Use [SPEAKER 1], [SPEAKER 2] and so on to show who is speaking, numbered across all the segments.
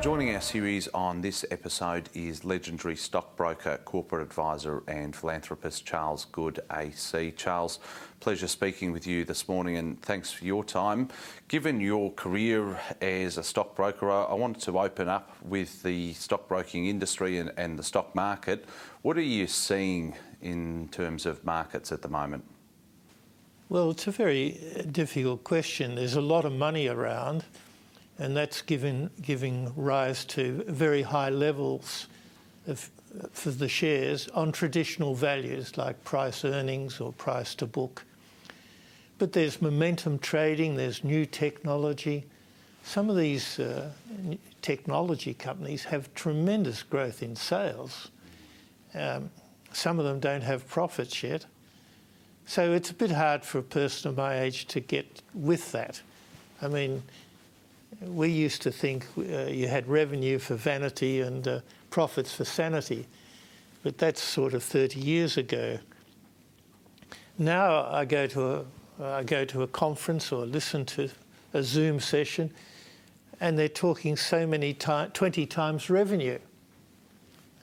[SPEAKER 1] Joining our series on this episode is legendary stockbroker, corporate advisor, and philanthropist Charles Goode AC. Charles, pleasure speaking with you this morning and thanks for your time. Given your career as a stockbroker, I wanted to open up with the stockbroking industry and, and the stock market. What are you seeing in terms of markets at the moment?
[SPEAKER 2] Well, it's a very difficult question. There's a lot of money around and that's given, giving rise to very high levels of, for the shares on traditional values like price earnings or price to book. But there's momentum trading, there's new technology. Some of these uh, technology companies have tremendous growth in sales. Um, some of them don't have profits yet. So it's a bit hard for a person of my age to get with that. I mean, we used to think uh, you had revenue for vanity and uh, profits for sanity, but that's sort of 30 years ago. Now I go to a, I go to a conference or listen to a Zoom session, and they're talking so many times, 20 times revenue.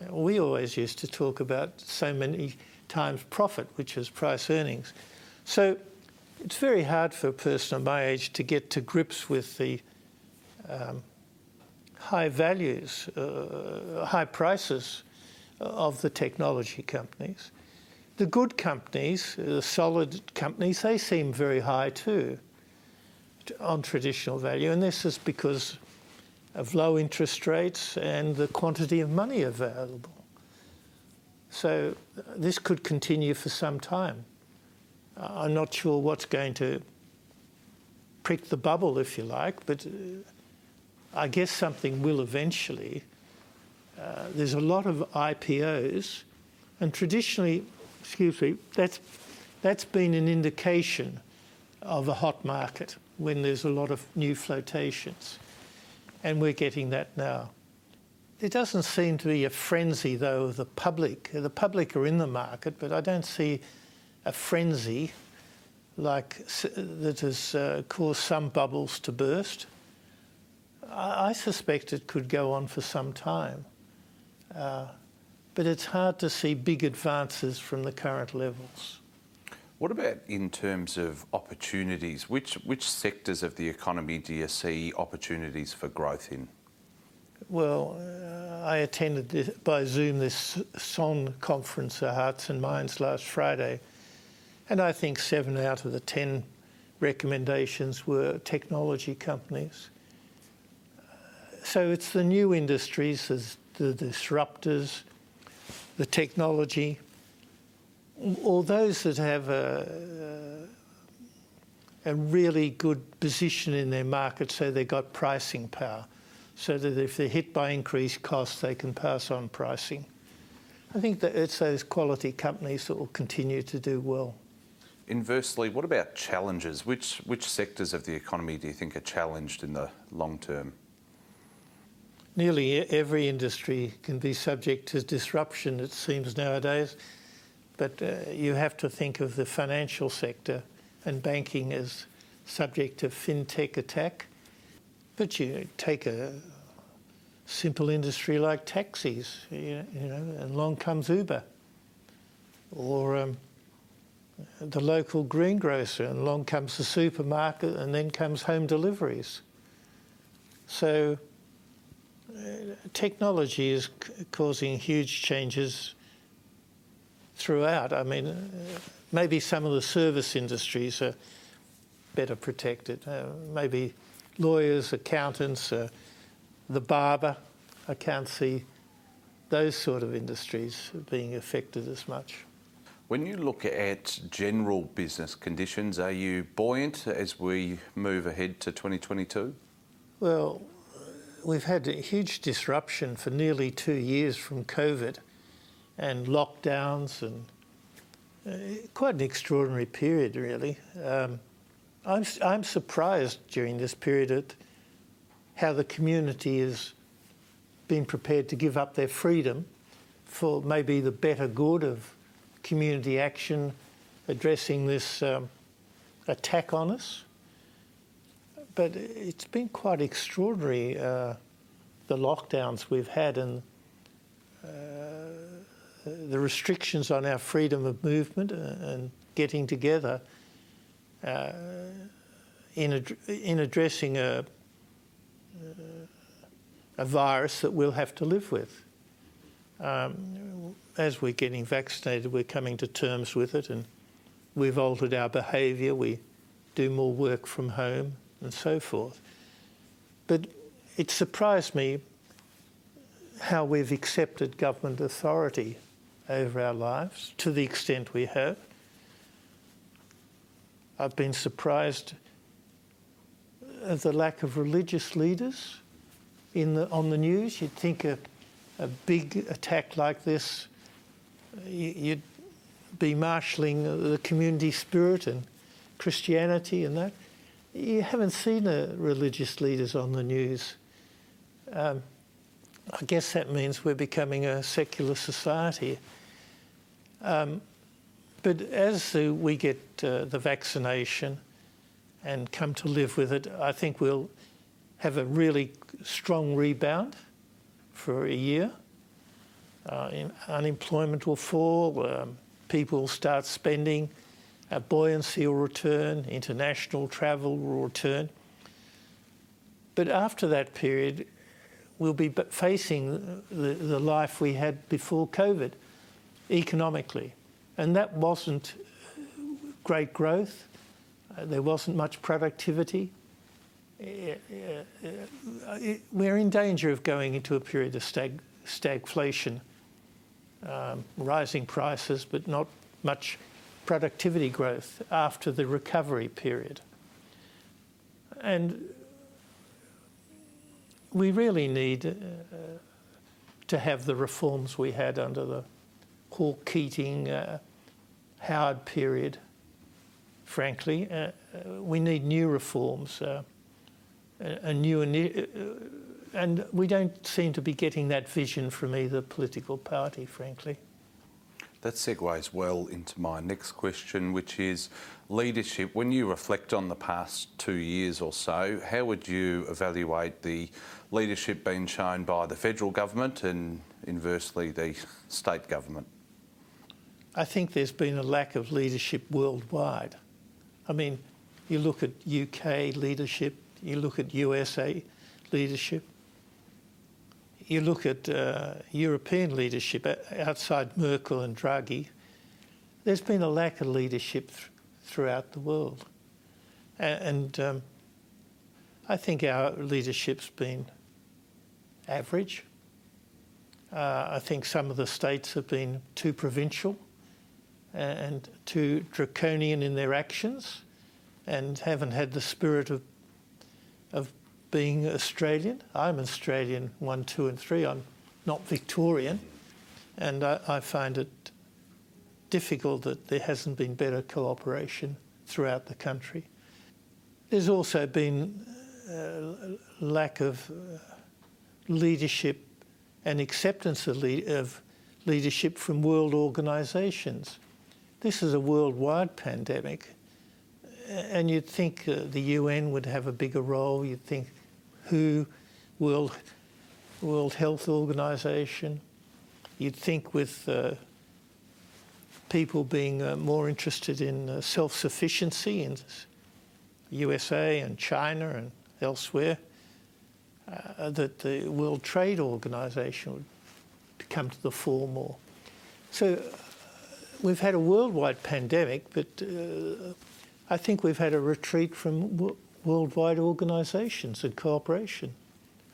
[SPEAKER 2] We always used to talk about so many times profit, which is price earnings. So it's very hard for a person of my age to get to grips with the high values, uh, high prices of the technology companies. The good companies, the solid companies, they seem very high too on traditional value, and this is because of low interest rates and the quantity of money available. So this could continue for some time. I'm not sure what's going to prick the bubble, if you like, but uh, I guess something will eventually. Uh, there's a lot of IPOs, and traditionally, excuse me, that's, that's been an indication of a hot market when there's a lot of new flotations. And we're getting that now. There doesn't seem to be a frenzy, though, of the public. The public are in the market, but I don't see a frenzy like that has uh, caused some bubbles to burst. I, suspect it could go on for some time. Uh, but it's hard to see big advances from the current levels.
[SPEAKER 1] What about in terms of opportunities? Which, which sectors of the economy do you see opportunities for growth in?
[SPEAKER 2] Well, uh, I attended this, by Zoom this Sohn conference, uh, Hearts and Minds, last Friday, and I think seven out of the ten recommendations were technology companies. So it's the new industries, the disruptors, the technology, or those that have a, a really good position in their market so they've got pricing power, so that if they're hit by increased costs, they can pass on pricing. I think that it's those quality companies that will continue to do well.
[SPEAKER 1] Inversely, what about challenges? Which, which sectors of the economy do you think are challenged in the long term?
[SPEAKER 2] Nearly every industry can be subject to disruption, it seems nowadays. But uh, you have to think of the financial sector and banking as subject to fintech attack. But you take a simple industry like taxis, you know, and along comes Uber. Or um, the local greengrocer, and along comes the supermarket, and then comes home deliveries. So technology is causing huge changes throughout. I mean, uh, maybe some of the service industries are better protected. Uh, maybe lawyers, accountants, uh, the barber. I can't see those sort of industries being affected as much.
[SPEAKER 1] When you look at general business conditions, are you buoyant as we move ahead to 2022?
[SPEAKER 2] Well, we've had a huge disruption for nearly two years from COVID and lockdowns and uh, quite an extraordinary period, really. Um, I'm, I'm surprised during this period at how the community has been prepared to give up their freedom for maybe the better good of community action addressing this um, attack on us but it's been quite extraordinary uh, the lockdowns we've had and uh, the restrictions on our freedom of movement and getting together uh, in, ad- in addressing a, a virus that we'll have to live with. Um, as we're getting vaccinated, we're coming to terms with it and we've altered our behaviour, we do more work from home and so forth. But it surprised me how we've accepted government authority over our lives to the extent we have. I've been surprised at the lack of religious leaders the, on the news. You'd think a, a big attack like this, you'd be marshalling the community spirit and Christianity and that. You haven't seen the religious leaders on the news. Um, I guess that means we're becoming a secular society. Um, but as we get uh, the vaccination and come to live with it, I think we'll have a really strong rebound for a year. Uh, unemployment will fall, um, people will start spending, buoyancy will return, international travel will return. But after that period, we'll be facing the, the life we had before COVID economically. And that wasn't great growth, uh, there wasn't much productivity. Uh, uh, we're in danger of going into a period of stag- stagflation, um, rising prices, but not much productivity growth after the recovery period. And we really need uh, to have the reforms we had under the Hawke Keating uh, Howard period, frankly. Uh, uh we need new reforms, uh, a, new, uh, and we don't seem to be getting that vision from either political party, frankly.
[SPEAKER 1] That segues well into my next question, which is leadership. When you reflect on the past two years or so, how would you evaluate the leadership being shown by the federal government and inversely the state government?
[SPEAKER 2] I think there's been a lack of leadership worldwide. I mean, you look at UK leadership, you look at USA leadership, you look at uh, European leadership outside Merkel and Draghi, there's been a lack of leadership th- throughout the world. And, and um, I think our leadership's been average. Uh, I think some of the states have been too provincial and too draconian in their actions and haven't had the spirit of, of being Australian. I'm Australian one, two, and three. I'm not Victorian. And I, I find it difficult that there hasn't been better cooperation throughout the country. There's also been a uh, lack of uh, leadership and acceptance of, of leadership from world organisations. This is a worldwide pandemic, and you'd think uh, the UN would have a bigger role. You'd think WHO, World, World Health Organization. You'd think with uh, people being uh, more interested in uh, self-sufficiency in USA and China and elsewhere, uh, that the World Trade Organization would come to the fore more. So we've had a worldwide pandemic, but uh, I think we've had a retreat from worldwide organisations and cooperation,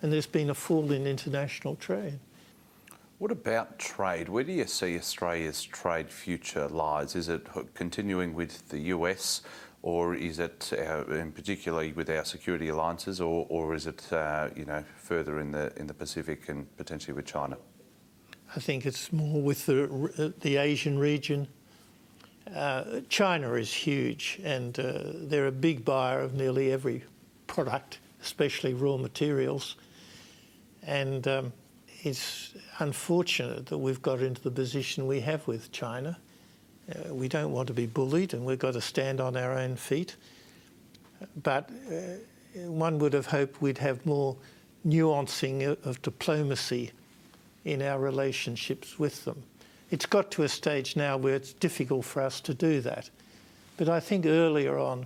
[SPEAKER 2] and there's been a fall in international trade.
[SPEAKER 1] What about trade? Where do you see Australia's trade future lies? Is it continuing with the US, or is it, uh, in particularly with our security alliances, or, or is it, uh, you know, further in the in the Pacific and potentially with China?
[SPEAKER 2] I think it's more with the, the Asian region. Uh, China is huge and uh, they're a big buyer of nearly every product, especially raw materials. And um, it's unfortunate that we've got into the position we have with China. Uh, we don't want to be bullied and we've got to stand on our own feet. But uh, one would have hoped we'd have more nuancing of diplomacy in our relationships with them. It's got to a stage now where it's difficult for us to do that. But I think earlier on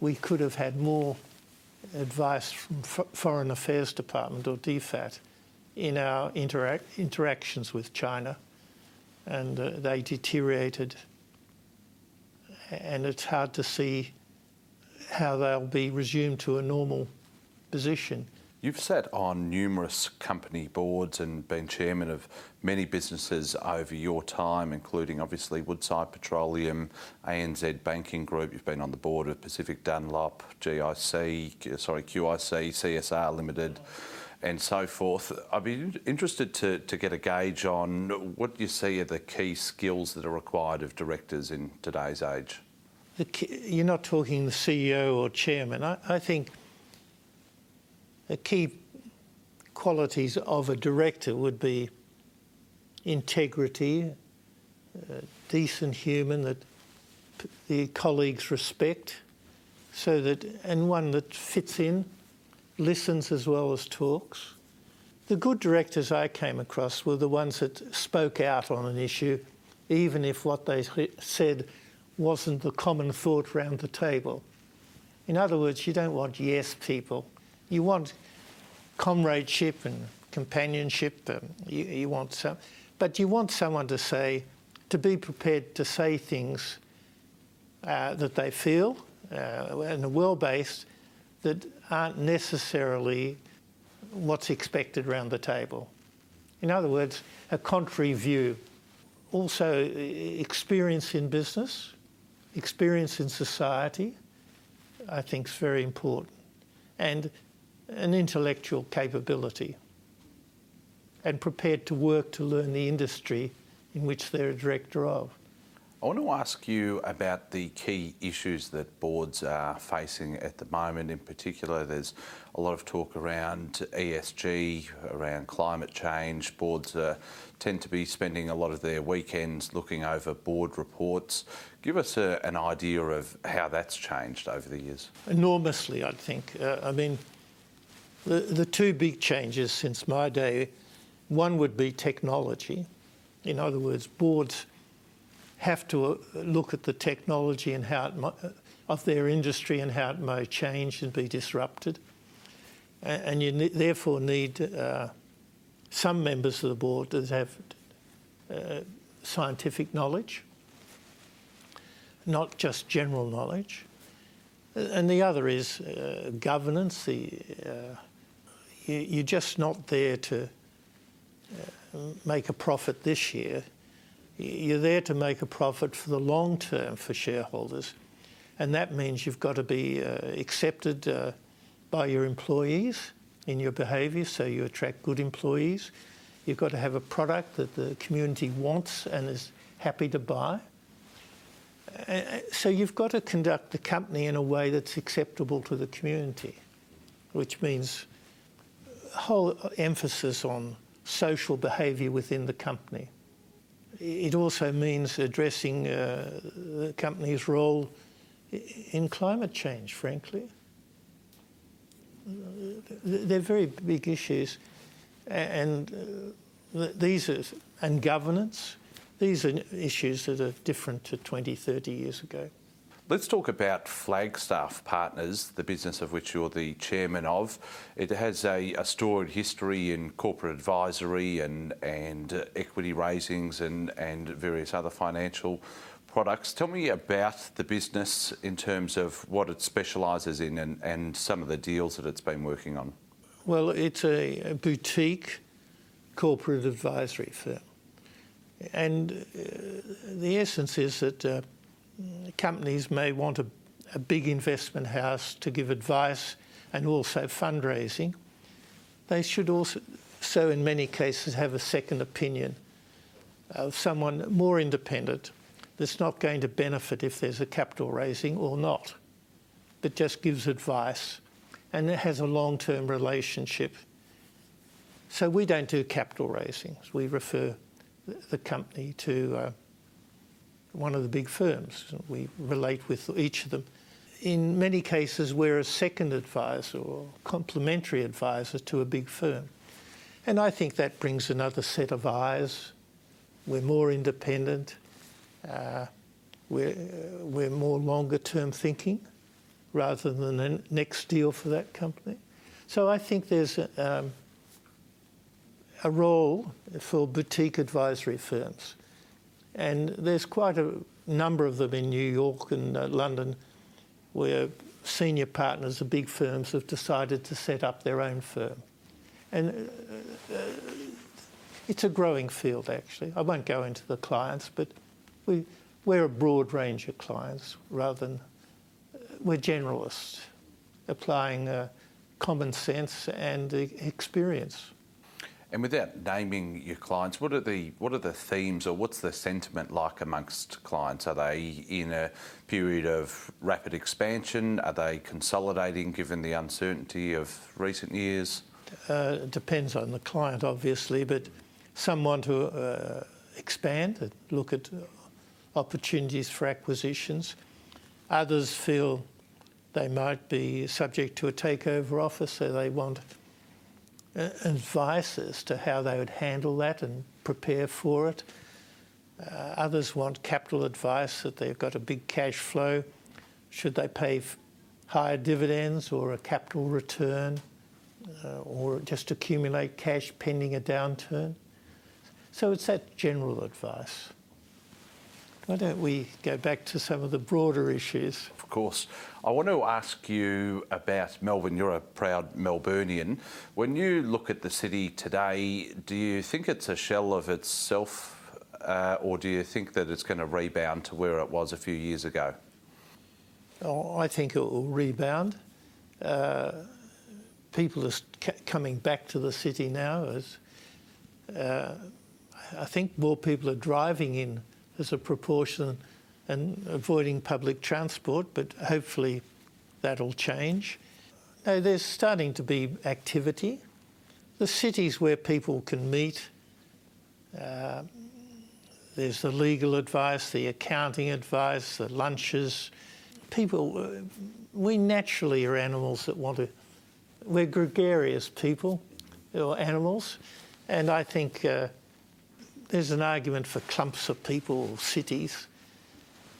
[SPEAKER 2] we could have had more advice from F- Foreign Affairs Department or DFAT in our interac- interactions with China, and uh, they deteriorated. And it's hard to see how they'll be resumed to a normal position.
[SPEAKER 1] You've sat on numerous company boards and been chairman of many businesses over your time, including obviously Woodside Petroleum, ANZ Banking Group. You've been on the board of Pacific Dunlop, GIC, sorry, QIC, CSR Limited, and so forth. I'd be interested to, to get a gauge on what you see are the key skills that are required of directors in today's age.
[SPEAKER 2] Key, you're not talking the CEO or chairman. I, I think key qualities of a director would be integrity, a decent human that the colleagues respect, so that and one that fits in, listens as well as talks. The good directors I came across were the ones that spoke out on an issue, even if what they said wasn't the common thought around the table. In other words, you don't want yes people. You want comradeship and companionship. Um, you, you, want some, but you want someone to say, to be prepared to say things uh, that they feel uh, and are well based that aren't necessarily what's expected around the table. In other words, a contrary view. Also, experience in business, experience in society, I think is very important. And an intellectual capability and prepared to work to learn the industry in which they're a director of.
[SPEAKER 1] I want to ask you about the key issues that boards are facing at the moment. In particular, there's a lot of talk around ESG, around climate change. Boards uh, tend to be spending a lot of their weekends looking over board reports. Give us a, an idea of how that's changed over the years.
[SPEAKER 2] Enormously, I think. Uh, I mean, the, the two big changes since my day one would be technology. In other words, boards have to uh, look at the technology and how it might, uh, of their industry and how it may change and be disrupted. And you ne- therefore need uh, some members of the board that have uh, scientific knowledge, not just general knowledge. And the other is uh, governance, the uh, you're just not there to uh, make a profit this year. You're there to make a profit for the long term for shareholders. And that means you've got to be uh, accepted uh, by your employees in your behaviour so you attract good employees. You've got to have a product that the community wants and is happy to buy. So you've got to conduct the company in a way that's acceptable to the community, which means whole emphasis on social behaviour within the company. It also means addressing uh, the company's role in climate change, frankly. They're very big issues, and uh, these are, and governance, these are issues that are different to 20, 30 years ago.
[SPEAKER 1] Let's talk about Flagstaff Partners, the business of which you're the chairman of. It has a, a storied history in corporate advisory and, and uh, equity raisings and, and various other financial products. Tell me about the business in terms of what it specialises in and, and some of the deals that it's been working on.
[SPEAKER 2] Well, it's a, a boutique corporate advisory firm. And uh, the essence is that uh, companies may want a, a big investment house to give advice and also fundraising. They should also, so in many cases, have a second opinion of someone more independent that's not going to benefit if there's a capital raising or not, but just gives advice and it has a long term relationship. So we don't do capital raisings, we refer the company to uh, one of the big firms. We relate with each of them. in many cases, we're a second advisor or complementary advisor to a big firm. And I think that brings another set of eyes. We're more independent. Uh, we're, we're more longer term thinking rather than the next deal for that company. So I think there's a, um, a role for boutique advisory firms. And there's quite a number of them in New York and uh, London where senior partners of big firms have decided to set up their own firm. And uh, uh, it's a growing field, actually. I won't go into the clients, but we, we're a broad range of clients rather than uh, we're generalists, applying uh, common sense and experience.
[SPEAKER 1] And without naming your clients, what are the what are the themes or what's the sentiment like amongst clients? Are they in a period of rapid expansion? Are they consolidating given the uncertainty of recent years?
[SPEAKER 2] Uh, it depends on the client, obviously, but some want to uh, expand and look at opportunities for acquisitions. Others feel they might be subject to a takeover offer, so they want advice as to how they would handle that and prepare for it. Uh, others want capital advice that they've got a big cash flow. Should they pay higher dividends or a capital return uh, or just accumulate cash pending a downturn? So it's that general advice. Why don't we go back to some of the broader issues?
[SPEAKER 1] Of course. I want to ask you about Melbourne. You're a proud Melburnian. When you look at the city today, do you think it's a shell of itself, uh, or do you think that it's going to rebound to where it was a few years ago?
[SPEAKER 2] Oh, I think it will rebound. Uh, people are coming back to the city now. As uh, I think more people are driving in as a proportion and avoiding public transport, but hopefully that'll change. No, there's starting to be activity. The cities where people can meet, uh, there's the legal advice, the accounting advice, the lunches. People, uh, we naturally are animals that want to, we're gregarious people or animals, and I think uh, there's an argument for clumps of people or cities,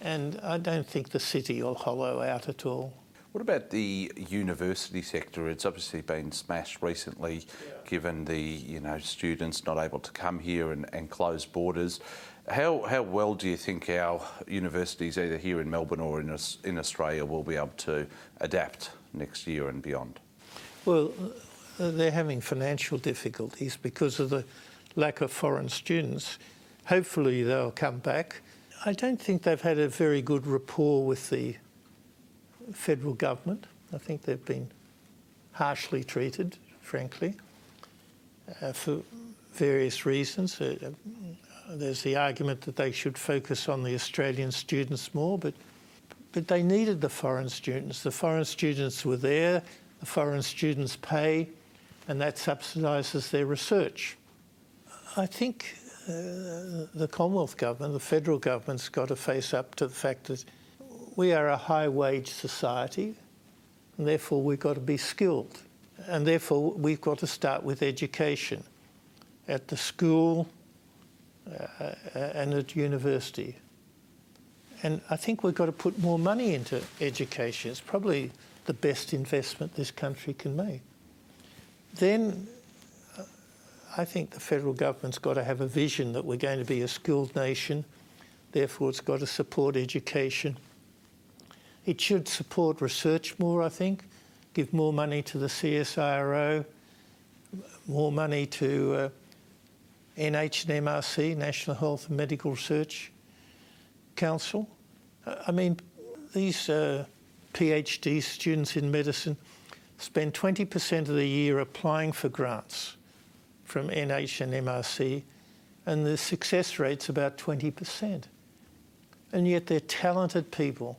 [SPEAKER 2] and I don't think the city will hollow out at all.
[SPEAKER 1] What about the university sector? It's obviously been smashed recently, yeah. given the you know students not able to come here and, and close borders. How how well do you think our universities, either here in Melbourne or in in Australia, will be able to adapt next year and beyond?
[SPEAKER 2] Well, uh, they're having financial difficulties because of the lack of foreign students. Hopefully, they'll come back. I don't think they've had a very good rapport with the federal government. I think they've been harshly treated, frankly, uh, for various reasons. Uh, uh, there's the argument that they should focus on the Australian students more, but but they needed the foreign students. The foreign students were there. The foreign students pay, and that subsidises their research. I think uh, the Commonwealth Government, the federal government's got to face up to the fact that we are a high wage society, and therefore we've got to be skilled. And therefore we've got to start with education at the school uh, and at university. And I think we've got to put more money into education. It's probably the best investment this country can make. Then I think the federal government's got to have a vision that we're going to be a skilled nation, therefore, it's got to support education. It should support research more, I think, give more money to the CSIRO, more money to uh, NH&MRC, National Health and Medical Research Council. I mean, these uh, PhD students in medicine spend 20% of the year applying for grants from NH and MRC, and the success rate's about 20%. And yet they're talented people,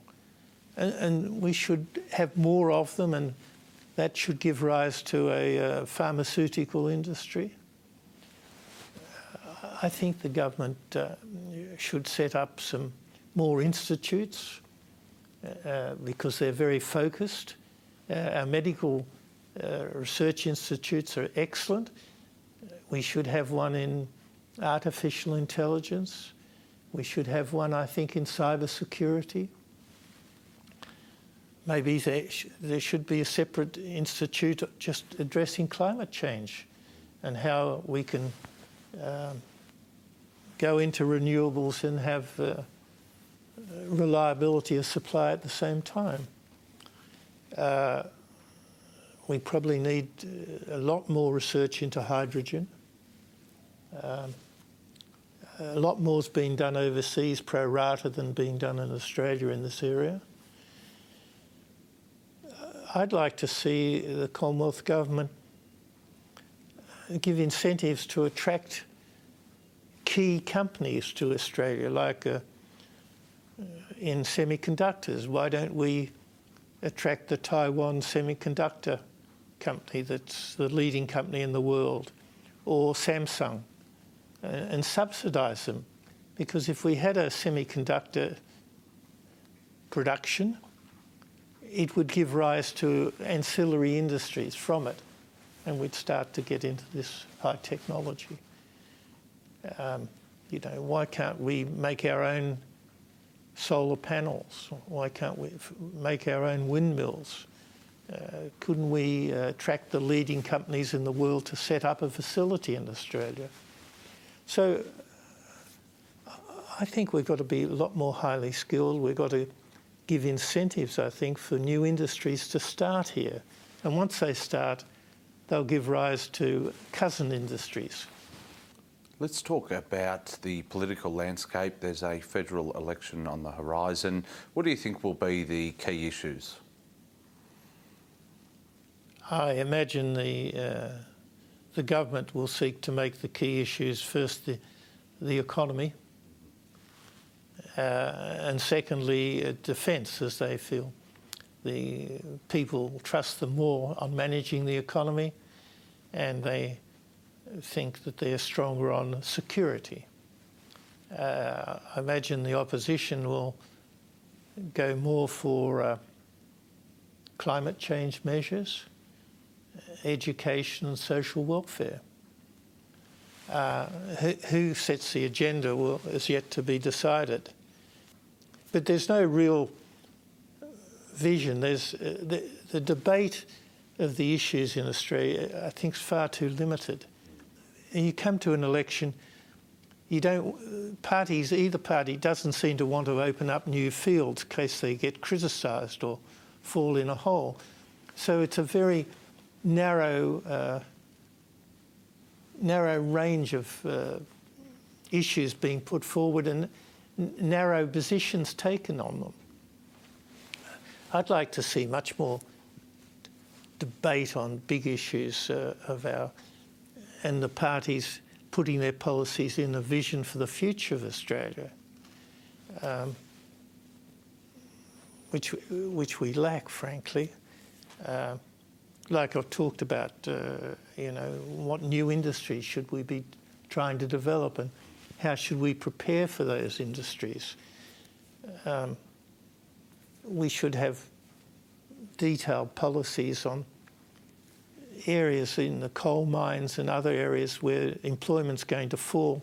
[SPEAKER 2] and, and we should have more of them, and that should give rise to a uh, pharmaceutical industry. I think the government uh, should set up some more institutes uh, because they're very focused. Uh, our medical uh, research institutes are excellent. We should have one in artificial intelligence. We should have one, I think, in cyber security. Maybe there should be a separate institute just addressing climate change and how we can um, go into renewables and have uh, reliability of supply at the same time. Uh, we probably need uh, a lot more research into hydrogen. Um, a lot more is being done overseas pro rata than being done in Australia in this area. I'd like to see the Commonwealth Government give incentives to attract key companies to Australia, like uh, in semiconductors. Why don't we attract the Taiwan Semiconductor Company that's the leading company in the world, or Samsung, and subsidise them? Because if we had a semiconductor production, it would give rise to ancillary industries from it, and we'd start to get into this high technology. Um, you know, why can't we make our own solar panels? Why can't we make our own windmills? Uh, couldn't we uh, attract the leading companies in the world to set up a facility in Australia? So I think we've got to be a lot more highly skilled. We've got to give incentives, I think, for new industries to start here. And once they start, they'll give rise to cousin industries.
[SPEAKER 1] Let's talk about the political landscape. There's a federal election on the horizon. What do you think will be the key issues?
[SPEAKER 2] I imagine the uh, the government will seek to make the key issues first the the economy, uh, and secondly, uh, defence, as they feel. The people trust them more on managing the economy, and they think that they're stronger on security. Uh, I imagine the opposition will go more for uh, climate change measures, education, and social welfare. Uh, who, who, sets the agenda is yet to be decided. But there's no real vision. There's uh, the, the, debate of the issues in Australia, I think, is far too limited. And you come to an election, you don't parties either party doesn't seem to want to open up new fields in case they get criticised or fall in a hole. So it's a very narrow uh, narrow range of uh, issues being put forward and narrow positions taken on them. I'd like to see much more debate on big issues uh, of our and the parties putting their policies in a vision for the future of Australia, um, which which we lack, frankly. Uh, like I've talked about, uh, you know, what new industries should we be trying to develop and how should we prepare for those industries? Um, we should have detailed policies on areas in the coal mines and other areas where employment's going to fall.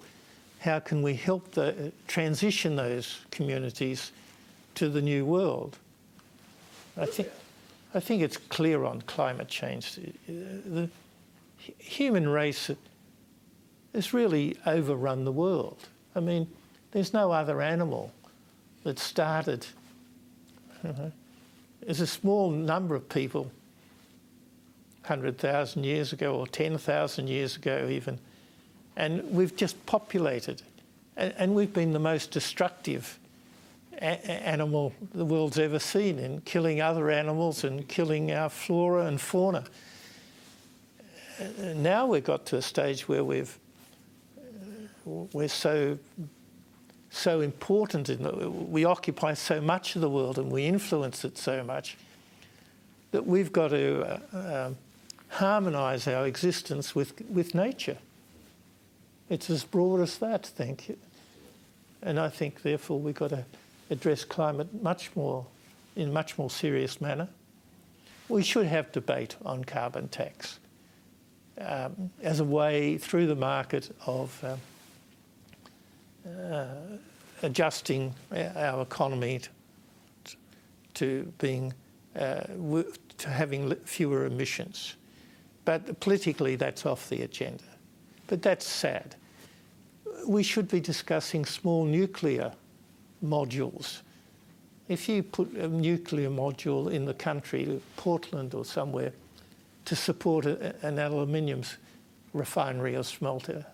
[SPEAKER 2] How can we help the, transition those communities to the new world? I think. I think it's clear on climate change. The human race has really overrun the world. I mean, there's no other animal that started. There's a small number of people, 100,000 years ago or 10,000 years ago, even, and we've just populated. And we've been the most destructive animal the world's ever seen in killing other animals and killing our flora and fauna. Now we've got to a stage where we've we're so so important in the, we occupy so much of the world and we influence it so much that we've got to uh, um, harmonise our existence with with nature. It's as broad as that, thank you. And I think therefore we've got to address climate much more in much more serious manner. We should have debate on carbon tax um, as a way through the market of um, uh, adjusting our economy to, being uh, to having fewer emissions. But politically, that's off the agenda. But that's sad. We should be discussing small nuclear modules. If you put a nuclear module in the country, Portland or somewhere, to support a, an aluminium refinery or smelter,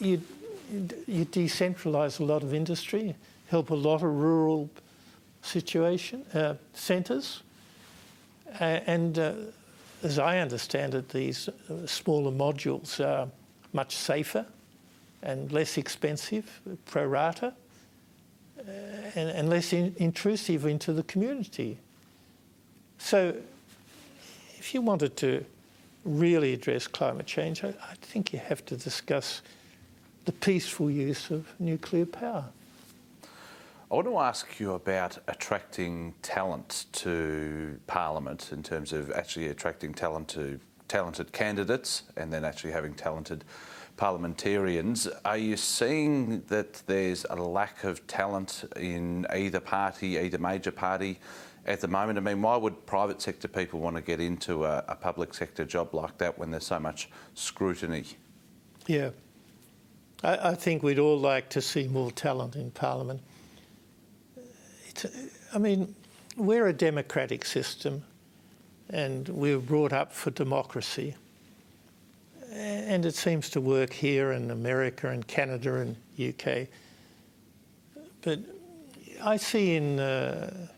[SPEAKER 2] you you decentralise a lot of industry, help a lot of rural situation uh, centres, and uh, as I understand it, these uh, smaller modules are much safer and less expensive, pro rata, Uh, and, and, less in, intrusive into the community. So, if you wanted to really address climate change, I, I think you have to discuss the peaceful use of nuclear power.
[SPEAKER 1] I want to ask you about attracting talent to Parliament in terms of actually attracting talent to talented candidates and then actually having talented parliamentarians. Are you seeing that there's a lack of talent in either party, either major party at the moment? I mean, why would private sector people want to get into a, a public sector job like that when there's so much scrutiny?
[SPEAKER 2] Yeah. I, I think we'd all like to see more talent in Parliament. I mean, we're a democratic system and we were brought up for democracy. And it seems to work here in America and Canada and UK. But I see in uh,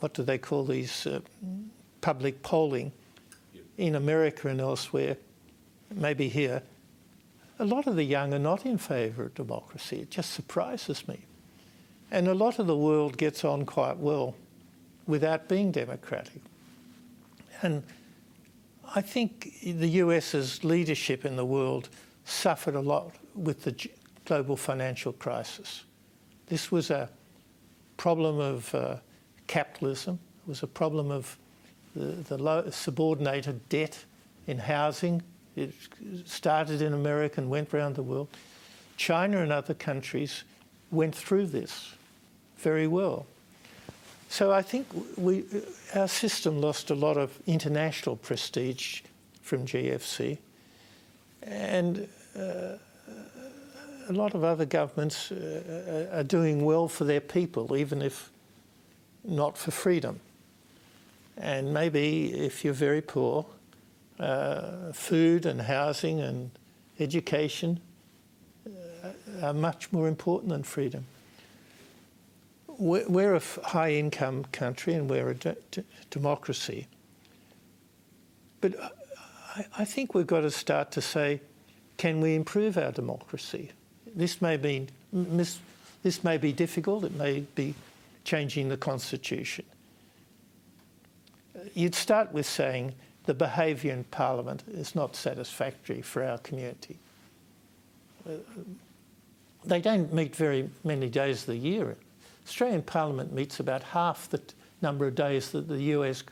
[SPEAKER 2] what do they call these uh, public polling in America and elsewhere, maybe here, a lot of the young are not in favour of democracy. It just surprises me. And a lot of the world gets on quite well without being democratic. And I think the US's leadership in the world suffered a lot with the global financial crisis. This was a problem of uh, capitalism, it was a problem of the, the low, subordinated debt in housing. It started in America and went around the world. China and other countries went through this very well. So I think we, our system lost a lot of international prestige from GFC, and uh, a lot of other governments uh, are doing well for their people, even if not for freedom. And maybe if you're very poor, uh, food and housing and education uh, are much more important than freedom we're a high income country and we're a de- democracy. But I, I, think we've got to start to say, can we improve our democracy? This may be, mis- this may be difficult, it may be changing the constitution. You'd start with saying the behaviour in Parliament is not satisfactory for our community. Uh, they don't meet very many days of the year Australian Parliament meets about half the number of days that the US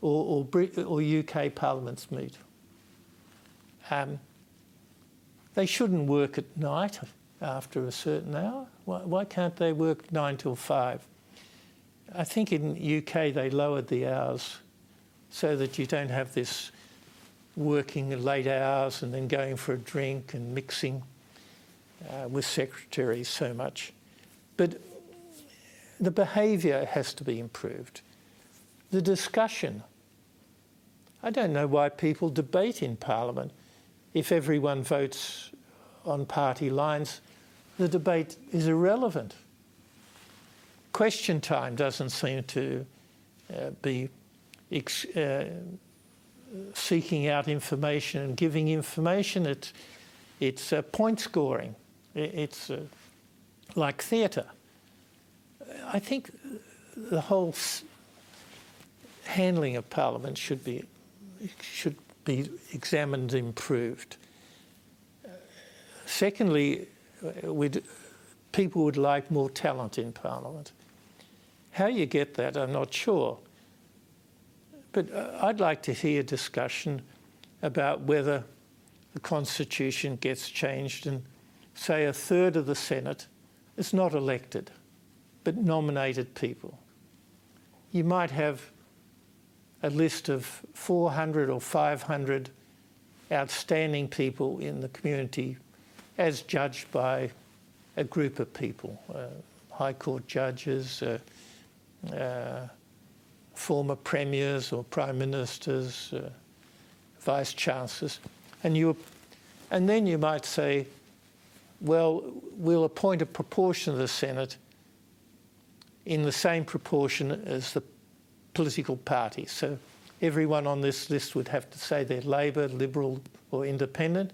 [SPEAKER 2] or, or, or UK parliaments meet. Um, they shouldn't work at night after a certain hour. Why, why, can't they work nine till five? I think in UK they lowered the hours so that you don't have this working late hours and then going for a drink and mixing uh, with secretaries so much. But the behaviour has to be improved. The discussion. I don't know why people debate in Parliament. If everyone votes on party lines, the debate is irrelevant. Question time doesn't seem to uh, be uh, seeking out information and giving information. It, it's uh, point scoring. It's uh, like theatre. I think the whole handling of Parliament should be should be examined, improved. Secondly, people would like more talent in Parliament. How you get that, I'm not sure. But uh, I'd like to hear discussion about whether the Constitution gets changed and, say, a third of the Senate is not elected, but nominated people. You might have a list of 400 or 500 outstanding people in the community as judged by a group of people, uh, High Court judges, uh, uh, former premiers or prime ministers, uh, vice chancellors, and you, and then you might say, well, we'll appoint a proportion of the Senate in the same proportion as the political parties. So everyone on this list would have to say they're Labor, Liberal, or Independent.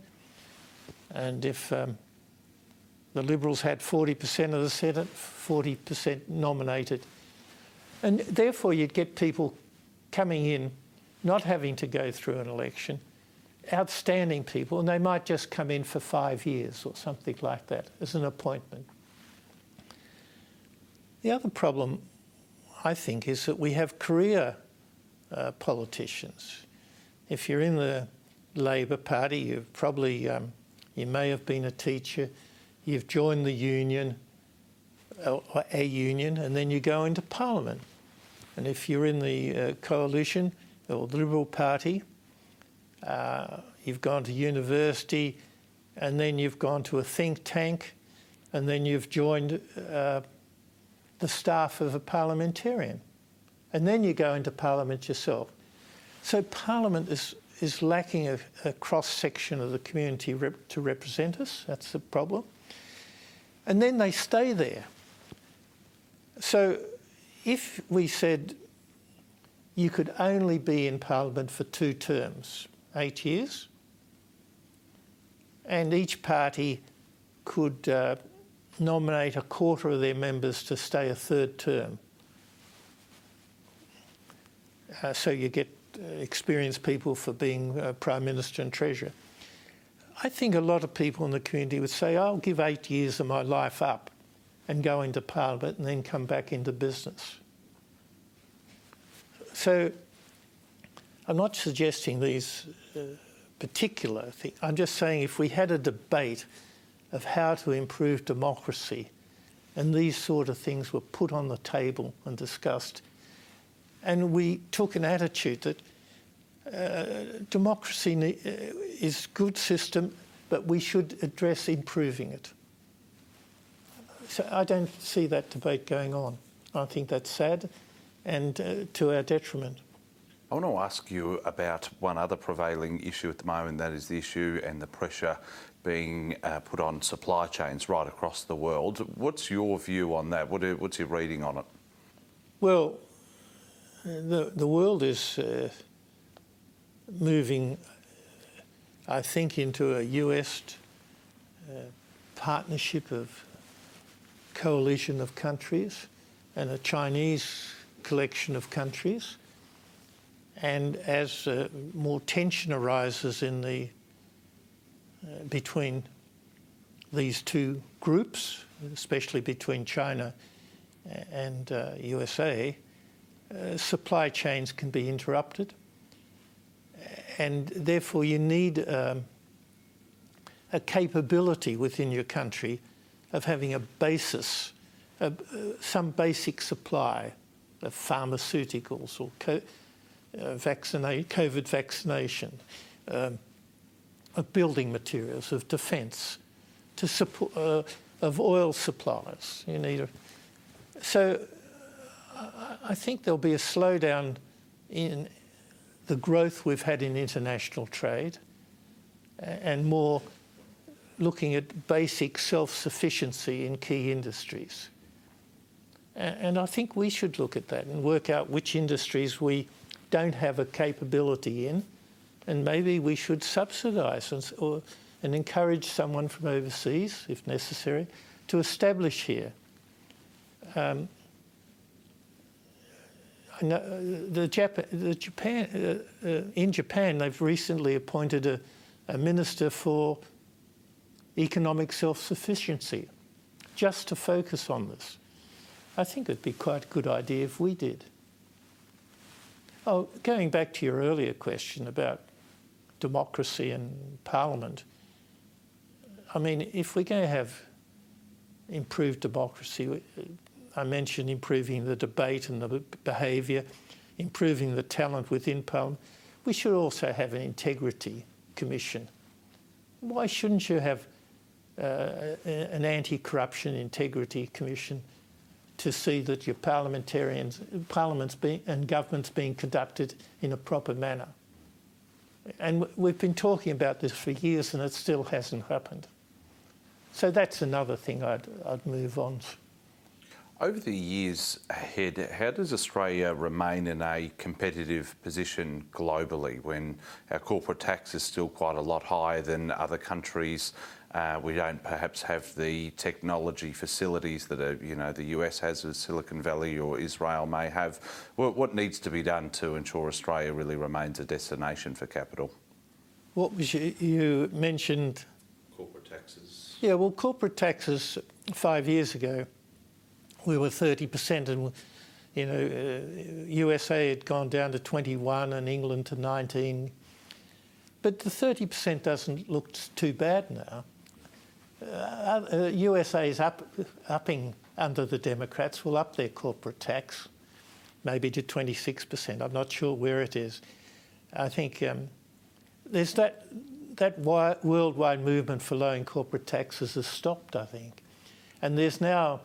[SPEAKER 2] And if um, the Liberals had 40% of the Senate, 40% nominated. And therefore, you'd get people coming in not having to go through an election, outstanding people, and they might just come in for five years or something like that as an appointment. The other problem, I think, is that we have career uh, politicians. If you're in the Labor Party, you've probably um, you may have been a teacher, you've joined the union, or a union, and then you go into Parliament. And if you're in the uh, coalition or the Liberal Party, uh, you've gone to university, and then you've gone to a think tank, and then you've joined uh, the staff of a parliamentarian. And then you go into Parliament yourself. So Parliament is is lacking a, a cross section of the community rep to represent us. That's the problem. And then they stay there. So if we said you could only be in Parliament for two terms, eight years, and each party could uh, nominate a quarter of their members to stay a third term. Uh, so you get uh, experienced people for being uh, Prime Minister and Treasurer. I think a lot of people in the community would say, I'll give eight years of my life up and go into Parliament and then come back into business. So I'm not suggesting these uh, particular things. I'm just saying if we had a debate of how to improve democracy and these sort of things were put on the table and discussed, and we took an attitude that uh, democracy uh, is a good system, but we should address improving it. So I don't see that debate going on. I think that's sad and uh, to our detriment.
[SPEAKER 1] I want to ask you about one other prevailing issue at the moment, that is the issue and the pressure being uh, put on supply chains right across the world. What's your view on that? What, what's your reading on it?
[SPEAKER 2] Well, the, the world is uh, moving, I think, into a US uh, partnership of coalition of countries and a Chinese collection of countries. And as uh, more tension arises in the between these two groups, especially between China and USA, uh, uh, supply chains can be interrupted. And therefore, you need um, a capability within your country of having a basis, uh, some basic supply of pharmaceuticals or co- uh, vaccinate, COVID vaccination, um, of building materials, of defence, to support uh, of oil supplies. You need a, so I think there'll be a slowdown in the growth we've had in international trade and more looking at basic self-sufficiency in key industries. And I think we should look at that and work out which industries we don't have a capability in, and maybe we should subsidise and, or, and encourage someone from overseas, if necessary, to establish here. Um, the, Jap- the Japan, uh, uh, in Japan, they've recently appointed a, a minister for economic self-sufficiency, just to focus on this. I think it'd be quite a good idea if we did. Oh, going back to your earlier question about democracy and parliament, I mean, if we're going to have improved democracy, I mentioned improving the debate and the behaviour, improving the talent within parliament, we should also have an integrity commission. Why shouldn't you have uh, an anti-corruption integrity commission to see that your parliamentarians, parliaments being, and governments being conducted in a proper manner? And we've been talking about this for years and it still hasn't happened. So that's another thing I'd, I'd move on to.
[SPEAKER 1] Over the years ahead, how does Australia remain in a competitive position globally when our corporate tax is still quite a lot higher than other countries? Uh, we don't perhaps have the technology facilities that are, you know the US has as Silicon Valley or Israel may have. What, what needs to be done to ensure Australia really remains a destination for capital?
[SPEAKER 2] What was you, you mentioned?
[SPEAKER 1] Corporate taxes.
[SPEAKER 2] Yeah, well, corporate taxes five years ago we were 30%, and you know, uh, USA had gone down to 21 and England to 19. But the 30% doesn't look too bad now. Uh, uh, USA is up, upping under the Democrats, will up their corporate tax, maybe to 26%. I'm not sure where it is. I think um, there's that that worldwide movement for lowering corporate taxes has stopped, I think. And there's now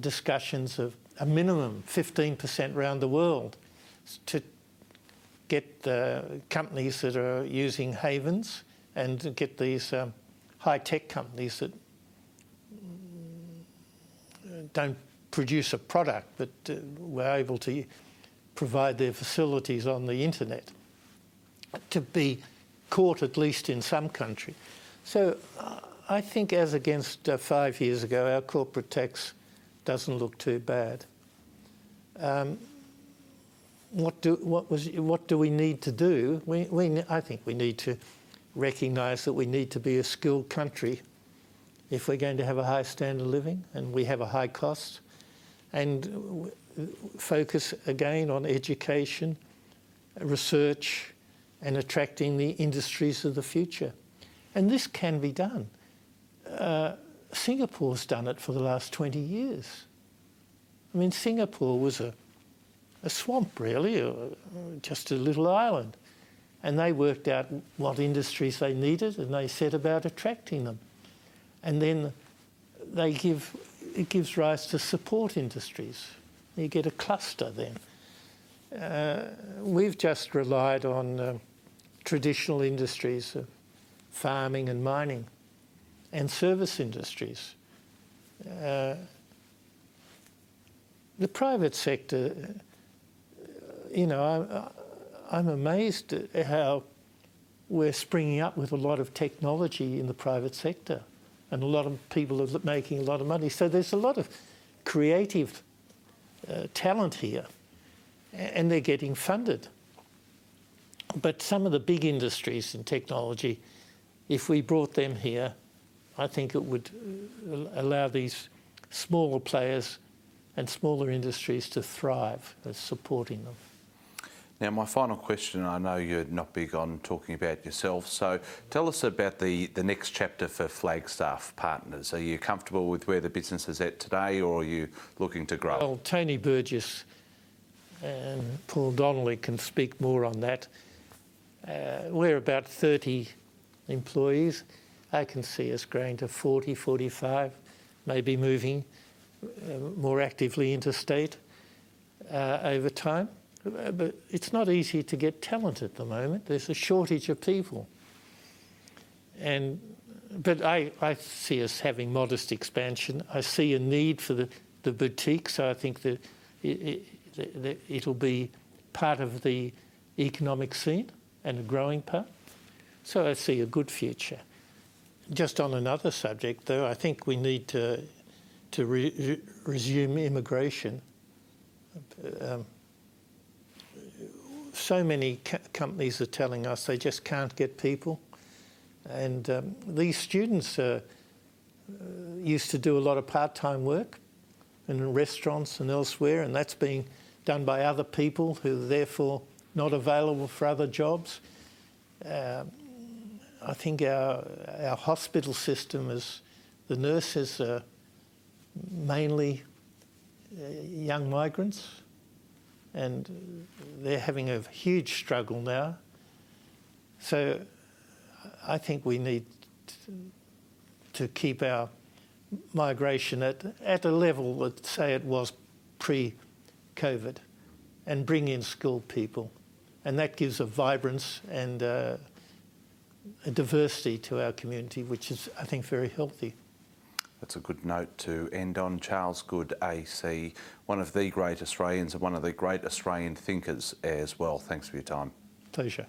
[SPEAKER 2] discussions of a minimum 15% around the world to get the companies that are using havens and get these um, high tech companies that don't produce a product but uh, were able to provide their facilities on the internet to be caught at least in some country. So uh, I think as against uh, five years ago, our corporate tax doesn't look too bad. Um, what do what was what do we need to do? We, we I think we need to recognise that we need to be a skilled country if we're going to have a high standard of living and we have a high cost, and focus again on education, research, and attracting the industries of the future. And this can be done. Uh, Singapore's done it for the last 20 years. I mean, Singapore was a, a swamp, really, or just a little island. And they worked out what industries they needed and they set about attracting them. And then they give, it gives rise to support industries. You get a cluster then. Uh, we've just relied on uh, traditional industries of farming and mining and service industries. Uh, the private sector, you know, I'm, I'm amazed at how we're springing up with a lot of technology in the private sector and a lot of people are making a lot of money. So there's a lot of creative uh, talent here and they're getting funded. But some of the big industries in technology, if we brought them here, I think it would uh, allow these smaller players and smaller industries to thrive as supporting them.
[SPEAKER 1] Now, my final question I know you're not big on talking about yourself, so tell us about the, the next chapter for Flagstaff Partners. Are you comfortable with where the business is at today, or are you looking to grow?
[SPEAKER 2] Well, Tony Burgess and Paul Donnelly can speak more on that. Uh, we're about 30 employees. I can see us growing to 40, 45, maybe moving uh, more actively interstate uh, over time. Uh, but it's not easy to get talent at the moment. There's a shortage of people. And, but I, I see us having modest expansion. I see a need for the, the boutique, so I think that it, it, it'll be part of the economic scene and a growing part. So I see a good future. Just on another subject, though, I think we need to, to re resume immigration. Um, so many companies are telling us they just can't get people. And um, these students uh, used to do a lot of part time work, in restaurants and elsewhere, and that's being done by other people who are therefore not available for other jobs. Uh, I think our, our hospital system is, the nurses are mainly uh, young migrants and they're having a huge struggle now. So I think we need to keep our migration at, at a level that, say, it was pre COVID and bring in skilled people. And that gives a vibrance and uh, a diversity to our community, which is, I think, very healthy.
[SPEAKER 1] That's a good note to end on. Charles Goode, AC, one of the great Australians and one of the great Australian thinkers as well. Thanks for your time.
[SPEAKER 2] Pleasure.